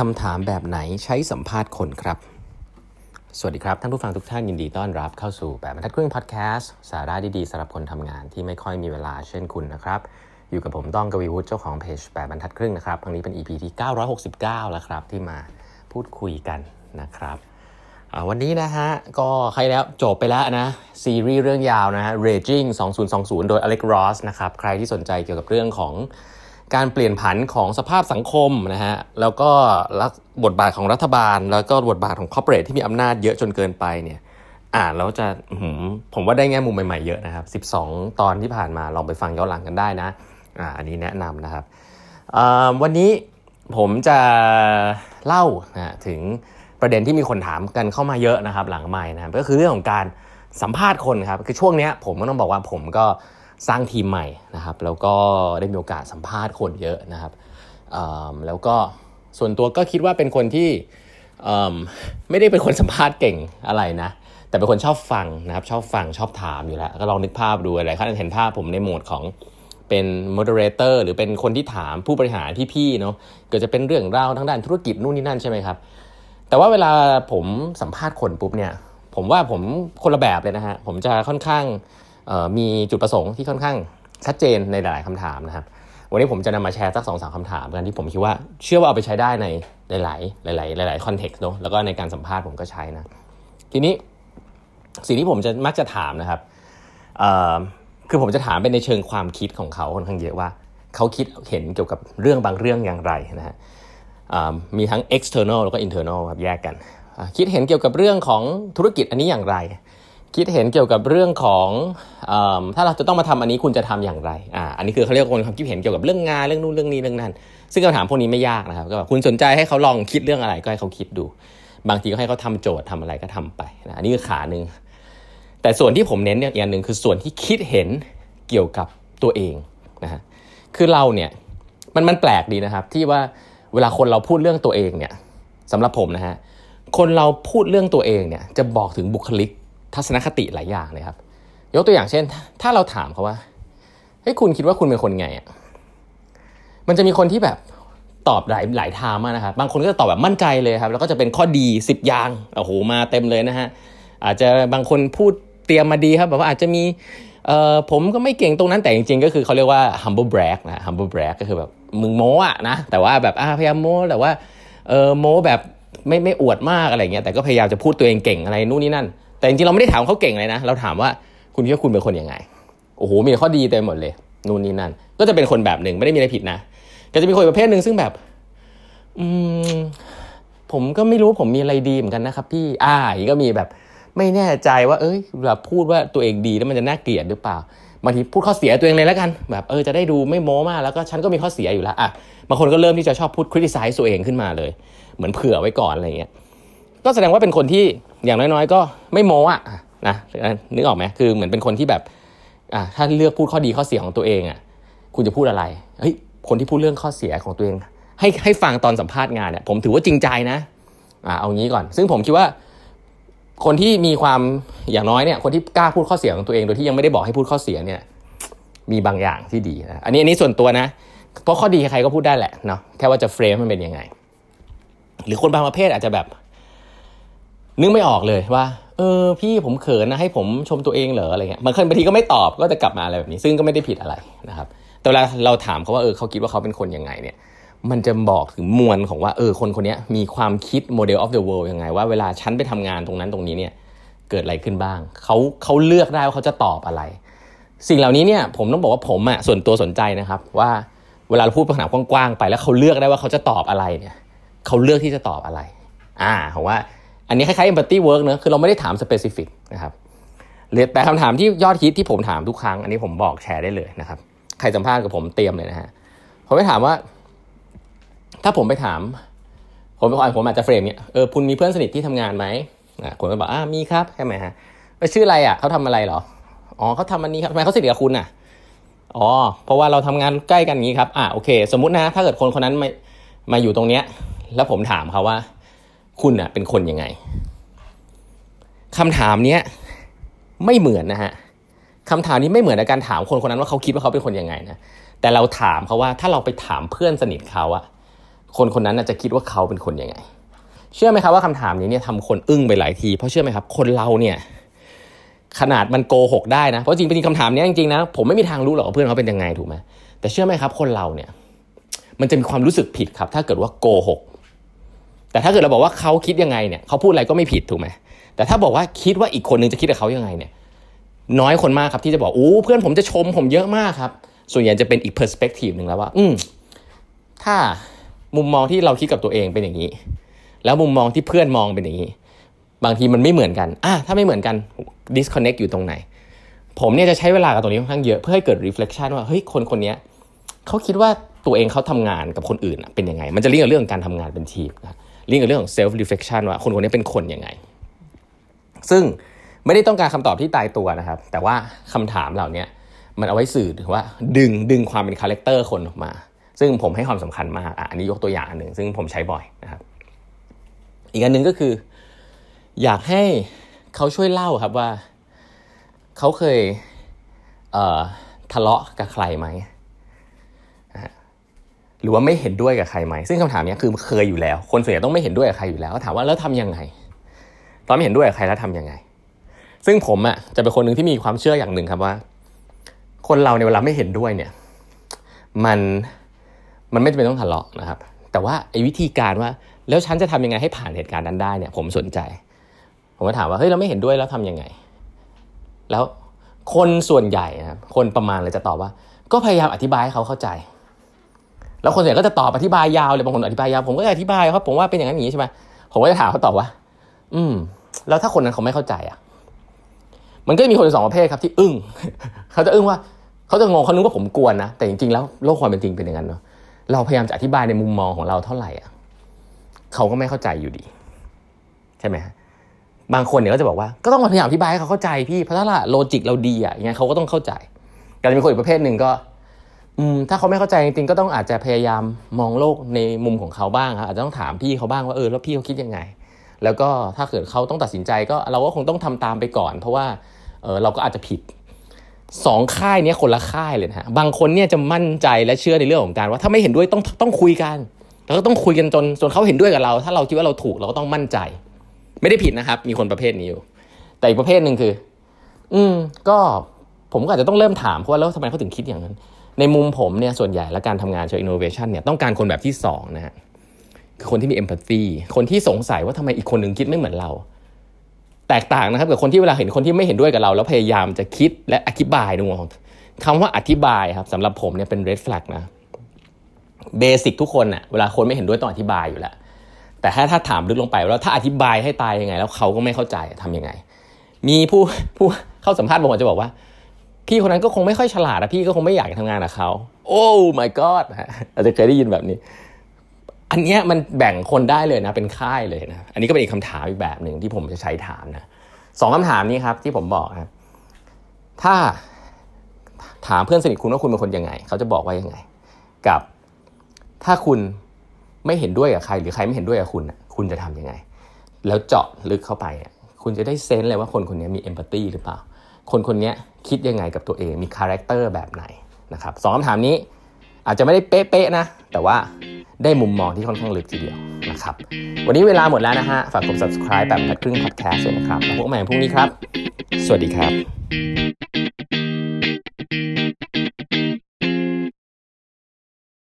คำถามแบบไหนใช้สัมภาษณ์คนครับ สวัสดีครับ ท่านผู้ฟังทุกท่านยินดีต้อนรับเข้าสู่แบบบรรทัดครึ่งพอดแคสต์สาระดีๆสำหรับคนทำงานที่ไม่ค่อยมีเวลาเช่นคุณนะครับ อยู่กับผมต้องกวีวุฒิเจ้าของเพจแบบบรรทัดครึ่งนะครับครั้งนี้เป็น EP ที่ 969 แล้วครับที่มาพูดคุยกันนะครับวันนี้นะฮะ ก็ใครแล้วจบไปแล้วนะ ซีรีส์เรื่องยาวนะฮะ Raging 2020 โดย Alex Ross นะครับ ใครที่สนใจเกี่ยวกับเรื่องของ การเปลี่ยนผันของสภาพสังคมนะฮะแล้วก็บทบาทของรัฐบาล แล้วก็บทบาทของคอร์เปอเรทที่มีอำนาจเยอะจนเกินไปเนี่ยอ่านแล้วจะผมว่าได้แง่มุมใหม่ๆเยอะนะครับ 12 ตอนที่ผ่านมาลองไปฟังย้อนหลังกันได้นะอ่าอันนี้แนะนำนะครับวันนี้ผมจะเล่านะถึงประเด็นที่มีคนถามกันเข้ามาเยอะนะครับ หลังใหม่นะครับก็คือเรื่องของการสัมภาษณ์คนครับคือช่วงนี้ผมก็ต้องบอกว่าผมก็ สร้างทีมใหม่นะครับ แล้วก็ได้มีโอกาสสัมภาษณ์คนเยอะนะครับแล้วก็ส่วนตัวก็คิดว่าเป็นคนที่ไม่ได้เป็นคนสัมภาษณ์เก่งอะไรนะแต่เป็นคนชอบฟังนะครับชอบฟังชอบถามอยู่แล้วก็ลองนึกภาพดูอะไรครับเห็นภาพผมในโหมดของเป็น moderator หรือเป็นคนที่ถามผู้บริหารพี่ๆเนาะเกิดจะเป็นเรื่องราวทั้งด้านธุรกิจนู่นนี่นั่นใช่ไหมครับ แต่ว่าเวลาผมสัมภาษณ์คนปุ๊บเนี่ย ผมว่าผมคนละแบบเลยนะฮะผมจะค่อนข้าง มีจุดประสงค์ที่ค่อนข้างชัดเจนในหลายคำถามนะครับ วันนี้ผมจะนำมาแชร์สักสองสามคำถามกันที่ผมคิดว่าเชื่อว่าเอาไปใช้ได้ในหลาย ๆ หลาย ๆ หลาย ๆ คอนเท็กซ์เนาะแล้วก็ในการสัมภาษณ์ผมก็ใช้นะทีนี้สิ่งที่ผมจะมักจะถามนะครับคือผมจะถามเป็นในเชิงความคิดของเขาค่อนข้างเยอะว่า เขาคิดเห็นเกี่ยวกับเรื่องบางเรื่องอย่างไรนะฮะมีทั้ง external แล้วก็ internal ครับแยกกัน คิดเห็นเกี่ยวกับเรื่องของธุรกิจอันนี้อย่างไร คิดเห็นเกี่ยวกับเรื่องของอถ้าเราจะต้องมาทำอันนี้คุณจะทำอย่างไรอ่าอันนี้คือเขาเรียกว่าคนความคิดเห็นเกี่ยวกับเรื่องงานเรื่องนู่นเรื่องนี้เรื่องนั้น ซึ่งคำถามพวกนี้ไม่ยากนะครับก็แบบคุณสนใจให้เขาลองคิดเรื่องอะไรก็ให้เขาคิดดู บางทีก็ให้เขาทำโจทย์ทำอะไรก็ทำไปนะอันนี้คือขาหนึ่งแต่ส่วนที่ผมเน้นเนี่ยอย่างหนึ่งคือส่วนที่คิดเห็นเกี่ยวกับตัวเองนะฮะคือเราเนี่ยมันมันแปลกดีนะครับ ที่ว่าเวลาคนเราพูดเรื่องตัวเองเนี่ยสำหรับผมนะฮะคนเราพูดเรื่องตัวเองเนี่ยจะบอกถึงบุคลิก ทัศนคติหลายอย่างเลยครับ ยกตัวอย่างเช่น ถ้าเราถามเขาว่าเฮ้ยคุณคิดว่าคุณเป็นคนไงอะมันจะมีคนที่แบบตอบหลายหลายทางมากนะครับ บางคนก็จะตอบแบบมั่นใจเลยครับ แล้วก็จะเป็นข้อดีสิบอย่าง โอ้โห มาเต็มเลยนะฮะ อาจจะบางคนพูดเตรียมมาดีครับ แบบว่าอาจจะมี เอ่อ ผมก็ไม่เก่งตรงนั้น แต่จริงๆ ก็คือเขาเรียกว่า humble brag นะ humble brag ก็คือแบบมึงโม้อะนะ แต่ว่าแบบอ่าพยายามโม้แต่ว่า เออโม้แบบไม่ไม่อวดมากอะไรเงี้ย แต่ก็พยายามจะพูดตัวเองเก่งอะไรนู่นนี่นั่น แต่จริงๆเราไม่ได้ถามเขาเก่งเลยนะ เราถามว่าคุณคิดว่าคุณเป็นคนยังไง โอ้โห มีข้อดีเต็มหมดเลย นู่นนี่นั่น ก็จะเป็นคนแบบหนึ่งไม่ได้มีอะไรผิดนะ ก็จะมีคนประเภทหนึ่งซึ่งแบบ อืม ผมก็ไม่รู้ผมมีอะไรดีเหมือนกันนะครับพี่ อ่าอีกก็มีแบบ ไม่แน่ใจว่า เอ้ยแบบพูดว่าตัวเองดีแล้วมันจะน่าเกลียดหรือเปล่าบางทีพูดข้อเสียตัวเองเลยแล้วกัน แบบเออจะได้ดูไม่โม้มากแล้วก็ฉันก็มีข้อเสียอยู่แล้วอะบางคนก็เริ่มที่จะชอบพูดคริติไซส์ตัวเองขึ้นมาเลย เหมือนเผื่อไว้ก่อนอะไรเงี้ยก็แสดงว่าเป็นคนที่ อย่างน้อยๆ ก็ไม่โม้อะนะนึกออกไหมคือเหมือนเป็นคนที่แบบอ่าถ้าเลือกพูดข้อดีข้อเสียของตัวเองอะคุณจะพูดอะไรเฮ้ยคนที่พูดเรื่องข้อเสียของตัวเอง ให้ให้ฟังตอนสัมภาษณ์งานเนี่ยผมถือว่าจริงใจนะอ่าเอางี้ก่อน ซึ่งผมคิดว่า คนที่มีความอย่างน้อยเนี่ย คนที่กล้าพูดข้อเสียของตัวเอง โดยที่ยังไม่ได้บอกให้พูดข้อเสียเนี่ย มีบางอย่างที่ดีนะอันนี้อันนี้ส่วนตัวนะ เพราะข้อดีใครก็พูดได้แหละเนาะแค่ว่าจะเฟรมมันเป็นยังไง หรือคนบางประเภทอาจจะแบบ นึกไม่ออกเลยว่า เออพี่ผมเขินนะให้ผมชมตัวเองเหรออะไรเงี้ยบางคนบางทีก็ไม่ตอบก็จะกลับมาอะไรแบบนี้ ซึ่งก็ไม่ได้ผิดอะไรนะครับ แต่เวลาเราถามเขาว่าเออเขาคิดว่าเขาเป็นคนยังไงเนี่ย มันจะบอกถึงมวลของว่าเออคนคนนี้มีความคิด model of the world ยังไง ว่าเวลาฉันไปทำงานตรงนั้นตรงนี้เนี่ยเกิดอะไรขึ้นบ้างเขาเขาเลือกได้ว่าเขาจะตอบอะไร สิ่งเหล่านี้เนี่ยผมต้องบอกว่าผมอะส่วนตัวสนใจนะครับว่าเวลาเราพูดปัญหากว้างๆไปแล้วเขาเลือกได้ว่าเขาจะตอบอะไรเนี่ยเขาเลือกที่จะตอบอะไร อ่าผมว่า อันนี้คล้ายๆ empathy work เนอะคือเราไม่ได้ถาม specific นะครับแต่คำถามที่ยอดฮิตที่ผมถามทุกครั้ง อันนี้ผมบอกแชร์ได้เลยนะครับ ใครสัมภาษณ์กับผมเตรียมเลยนะฮะผมไปถามว่า ถ้าผมไปถาม ผมไปผมอาจจะเฟรมเนี่ยเออคุณมีเพื่อนสนิทที่ทำงานไหมอ่าคนก็บอกอ่ามีครับใช่ไหมฮะไปชื่ออะไรอะเขาทำอะไรเหรออ๋อเขาทำอันนี้ครับทำไมเขาสนิทกับคุณอะอ๋อเพราะว่าเราทำงานใกล้กันนี้ครับอ่าโอเค สมมุตินะ ถ้าเกิดคนคนนั้นมามาอยู่ตรงเนี้ย แล้วผมถามเขาว่า คุณอะเป็นคนยังไงคำถามเนี้ยไม่เหมือนนะฮะคำถามนี้ไม่เหมือนในการถามคนคนนั้นว่าเขาคิดว่าเขาเป็นคนยังไงนะแต่เราถามเขาว่าถ้าเราไปถามเพื่อนสนิทเขาอะคนคนนั้นจะคิดว่าเขาเป็นคนยังไง เชื่อไหมครับว่าคำถามนี้เนี่ยทำคนอึ้งไปหลายที เพราะเชื่อไหมครับ คนเราเนี่ย ขนาดมันโกหกได้นะเพราะจริงเป็นคำถามนี้จริงๆนะผมไม่มีทางรู้หรอกว่าเพื่อนเขาเป็นยังไงถูกไหมแต่เชื่อไหมครับ คนเราเนี่ย มันจะมีความรู้สึกผิดครับ ถ้าเกิดว่าโกหก แต่ถ้าเกิดเราบอกว่าเขาคิดยังไงเนี่ยเขาพูดอะไรก็ไม่ผิดถูกไหมแต่ถ้าบอกว่าคิดว่าอีกคนนึงจะคิดกับเขายังไงเนี่ยน้อยคนมากครับที่จะบอกอู้เพื่อนผมจะชมผมเยอะมากครับส่วนใหญ่จะเป็นอีกเพอร์สเปกทีฟหนึ่งแล้วว่า อืมถ้ามุมมองที่เราคิดกับตัวเองเป็นอย่างนี้ แล้วมุมมองที่เพื่อนมองเป็นอย่างนี้ บางทีมันไม่เหมือนกันอะถ้าไม่เหมือนกัน disconnect อยู่ตรงไหน ผมเนี่ยจะใช้เวลากับตรงนี้ค่อนข้างเยอะเพื่อให้เกิด reflection ว่าเฮ้ยคนคนนี้เขาคิดว่าตัวเองเขาทำงานกับคนอื่นเป็นยังไง มันจะเรื่องกับเรื่องการทำงานเป็นทีมนะ เรื่องกับเรื่องของ self reflection ว่าคนคนนี้เป็นคนยังไง ซึ่งไม่ได้ต้องการคำตอบที่ตายตัวนะครับ แต่ว่าคำถามเหล่านี้มันเอาไว้สื่อถึงว่า ดึงดึงความเป็นคาแรคเตอร์คนออกมา ซึ่งผมให้ความสำคัญมากอะอันนี้ยกตัวอย่างอันหนึ่งซึ่งผมใช้บ่อยนะครับ อีกอันหนึ่งก็คือ อยากให้เขาช่วยเล่าครับว่า เขาเคยเอ่อทะเลาะกับใครไหม หรือว่าไม่เห็นด้วยกับใครไหม ซึ่งคำถามนี้คือเคยอยู่แล้ว คนส่วนใหญ่ต้องไม่เห็นด้วยกับใครอยู่แล้วถามว่าแล้วทำยังไง ตอนไม่เห็นด้วยกับใครแล้วทำยังไง ซึ่งผมอะจะเป็นคนหนึ่งที่มีความเชื่ออย่างหนึ่งครับว่า คนเราในเวลาไม่เห็นด้วยเนี่ย มันมันไม่จำเป็นต้องทะเลาะนะครับ แต่ว่าไอ้วิธีการว่า แล้วฉันจะทำยังไงให้ผ่านเหตุการณ์นั้นได้เนี่ย ผมสนใจ ผมก็ถามว่าเฮ้ยเราไม่เห็นด้วยแล้วทํำยังไง แล้วคนส่วนใหญ่นะครับคนประมาณเลยจะตอบว่า ก็พยายามอธิบายให้เขาเข้าใจ แล้วคนส่วนใหญ่ก็จะตอบอธิบายยาวเลยบางคนอธิบายยาวผมก็จะอธิบายครับผมว่าเป็นอย่างนั้นอย่างนี้ใช่ไหมผมก็จะถามเขาตอบว่า อืม แล้วถ้าคนนั้นเขาไม่เข้าใจอะ มันก็มีคนสองประเภทครับที่อึ้งเขาจะอึ้งว่าเขาจะงงเขานึกว่าผมกวนนะแต่จริงๆแล้วโลกความเป็นจริงเป็นอย่างนั้นเนาะเราพยายามจะอธิบายในมุมมองของเราเท่าไหร่อะเขาก็ไม่เข้าใจอยู่ดี ใช่ไหมฮะบางคนเนี่ยก็จะบอกว่าก็ต้องพยายามอธิบายให้เขาเข้าใจพี่เพราะถ้าละโลจิกเราดีอะยังไงเขาก็ต้องเข้าใจ แต่จะมีคนอีกประเภทหนึ่งก็ ถ้าเขาไม่เข้าใจจริงๆก็ต้องอาจจะพยายามมองโลกในมุมของเขาบ้างครับอาจจะต้องถามพี่เขาบ้างว่าเออแล้วพี่เขาคิดยังไง แล้วก็ถ้าเกิดเขาต้องตัดสินใจก็เราก็คงต้องทำตามไปก่อน เพราะว่าเออเราก็อาจจะผิดสองค่ายนี้คนละค่ายเลยนะฮะบางคนเนี่ยจะมั่นใจและเชื่อในเรื่องของการว่าถ้าไม่เห็นด้วยต้องต้องคุยกัน แล้วก็ต้องคุยกันจนจนเขาเห็นด้วยกับเรา ถ้าเราคิดว่าเราถูกเราก็ต้องมั่นใจ ไม่ได้ผิดนะครับ มีคนประเภทนี้อยู่ แต่อีกประเภทหนึ่งคือ อืม ก็ผมก็อาจจะต้องเริ่มถามเพราะว่าแล้วทำไมเขาถึงคิดอย่างนั้น ในมุมผมเนี่ยส่วนใหญ่และการทำงานเชิงอินโนเวชันเนี่ยต้องการคนแบบที่สองนะฮะคือคนที่มีเอมพัตตีคนที่สงสัยว่าทำไมอีกคนหนึ่งคิดไม่เหมือนเรา แตกต่างนะครับกับคนที่เวลาเห็นคนที่ไม่เห็นด้วยกับเรา แล้วพยายามจะคิดและอธิบายดูของคำว่าอธิบายครับสำหรับผมเนี่ยเป็น red flag นะเบสิกทุกคนอะเวลาคนไม่เห็นด้วยต้องอธิบายอยู่แล้ว แต่ถ้าถ้าถามลึกลงไปแล้วถ้าอธิบายให้ตายยังไง แล้วเขาก็ไม่เข้าใจทํำยังไง มีผู้ผู้เข้าสัมภาษณ์บางคนจะบอกว่า พี่คนนั้นก็คงไม่ค่อยฉลาดนะพี่ก็คงไม่อยากทำงานกับเขาโอ้ my god อาจจะเคยได้ยินแบบนี้ อันเนี้ยมันแบ่งคนได้เลยนะ เป็นค่ายเลยนะอันนี้ก็เป็นอีกคำถามอีกแบบหนึ่งที่ผมจะใช้ถามนะสองคำถามนี้ครับ ที่ผมบอกครับ ถ้าถามเพื่อนสนิทคุณว่าคุณเป็นคนยังไง เขาจะบอกว่ายังไง กับถ้าคุณไม่เห็นด้วยกับใคร หรือใครไม่เห็นด้วยกับคุณคุณจะทำยังไง แล้วเจาะลึกเข้าไปคุณจะได้ sense เลยว่าคนคนนี้มี empathy หรือเปล่า คนคนนี้คิดยังไงกับตัวเองมีคาแรคเตอร์แบบไหนนะครับสองคำถามนี้อาจจะไม่ได้เป๊ะๆนะ แต่ว่าได้มุมมองที่ค่อนข้างลึกทีเดียวนะครับ วันนี้เวลาหมดแล้วนะฮะ ฝากกด subscribe แปดครึ่ง podcast ด้วยนะครับ แล้วพบกันใหม่พรุ่งนี้ครับ สวัสดีครับ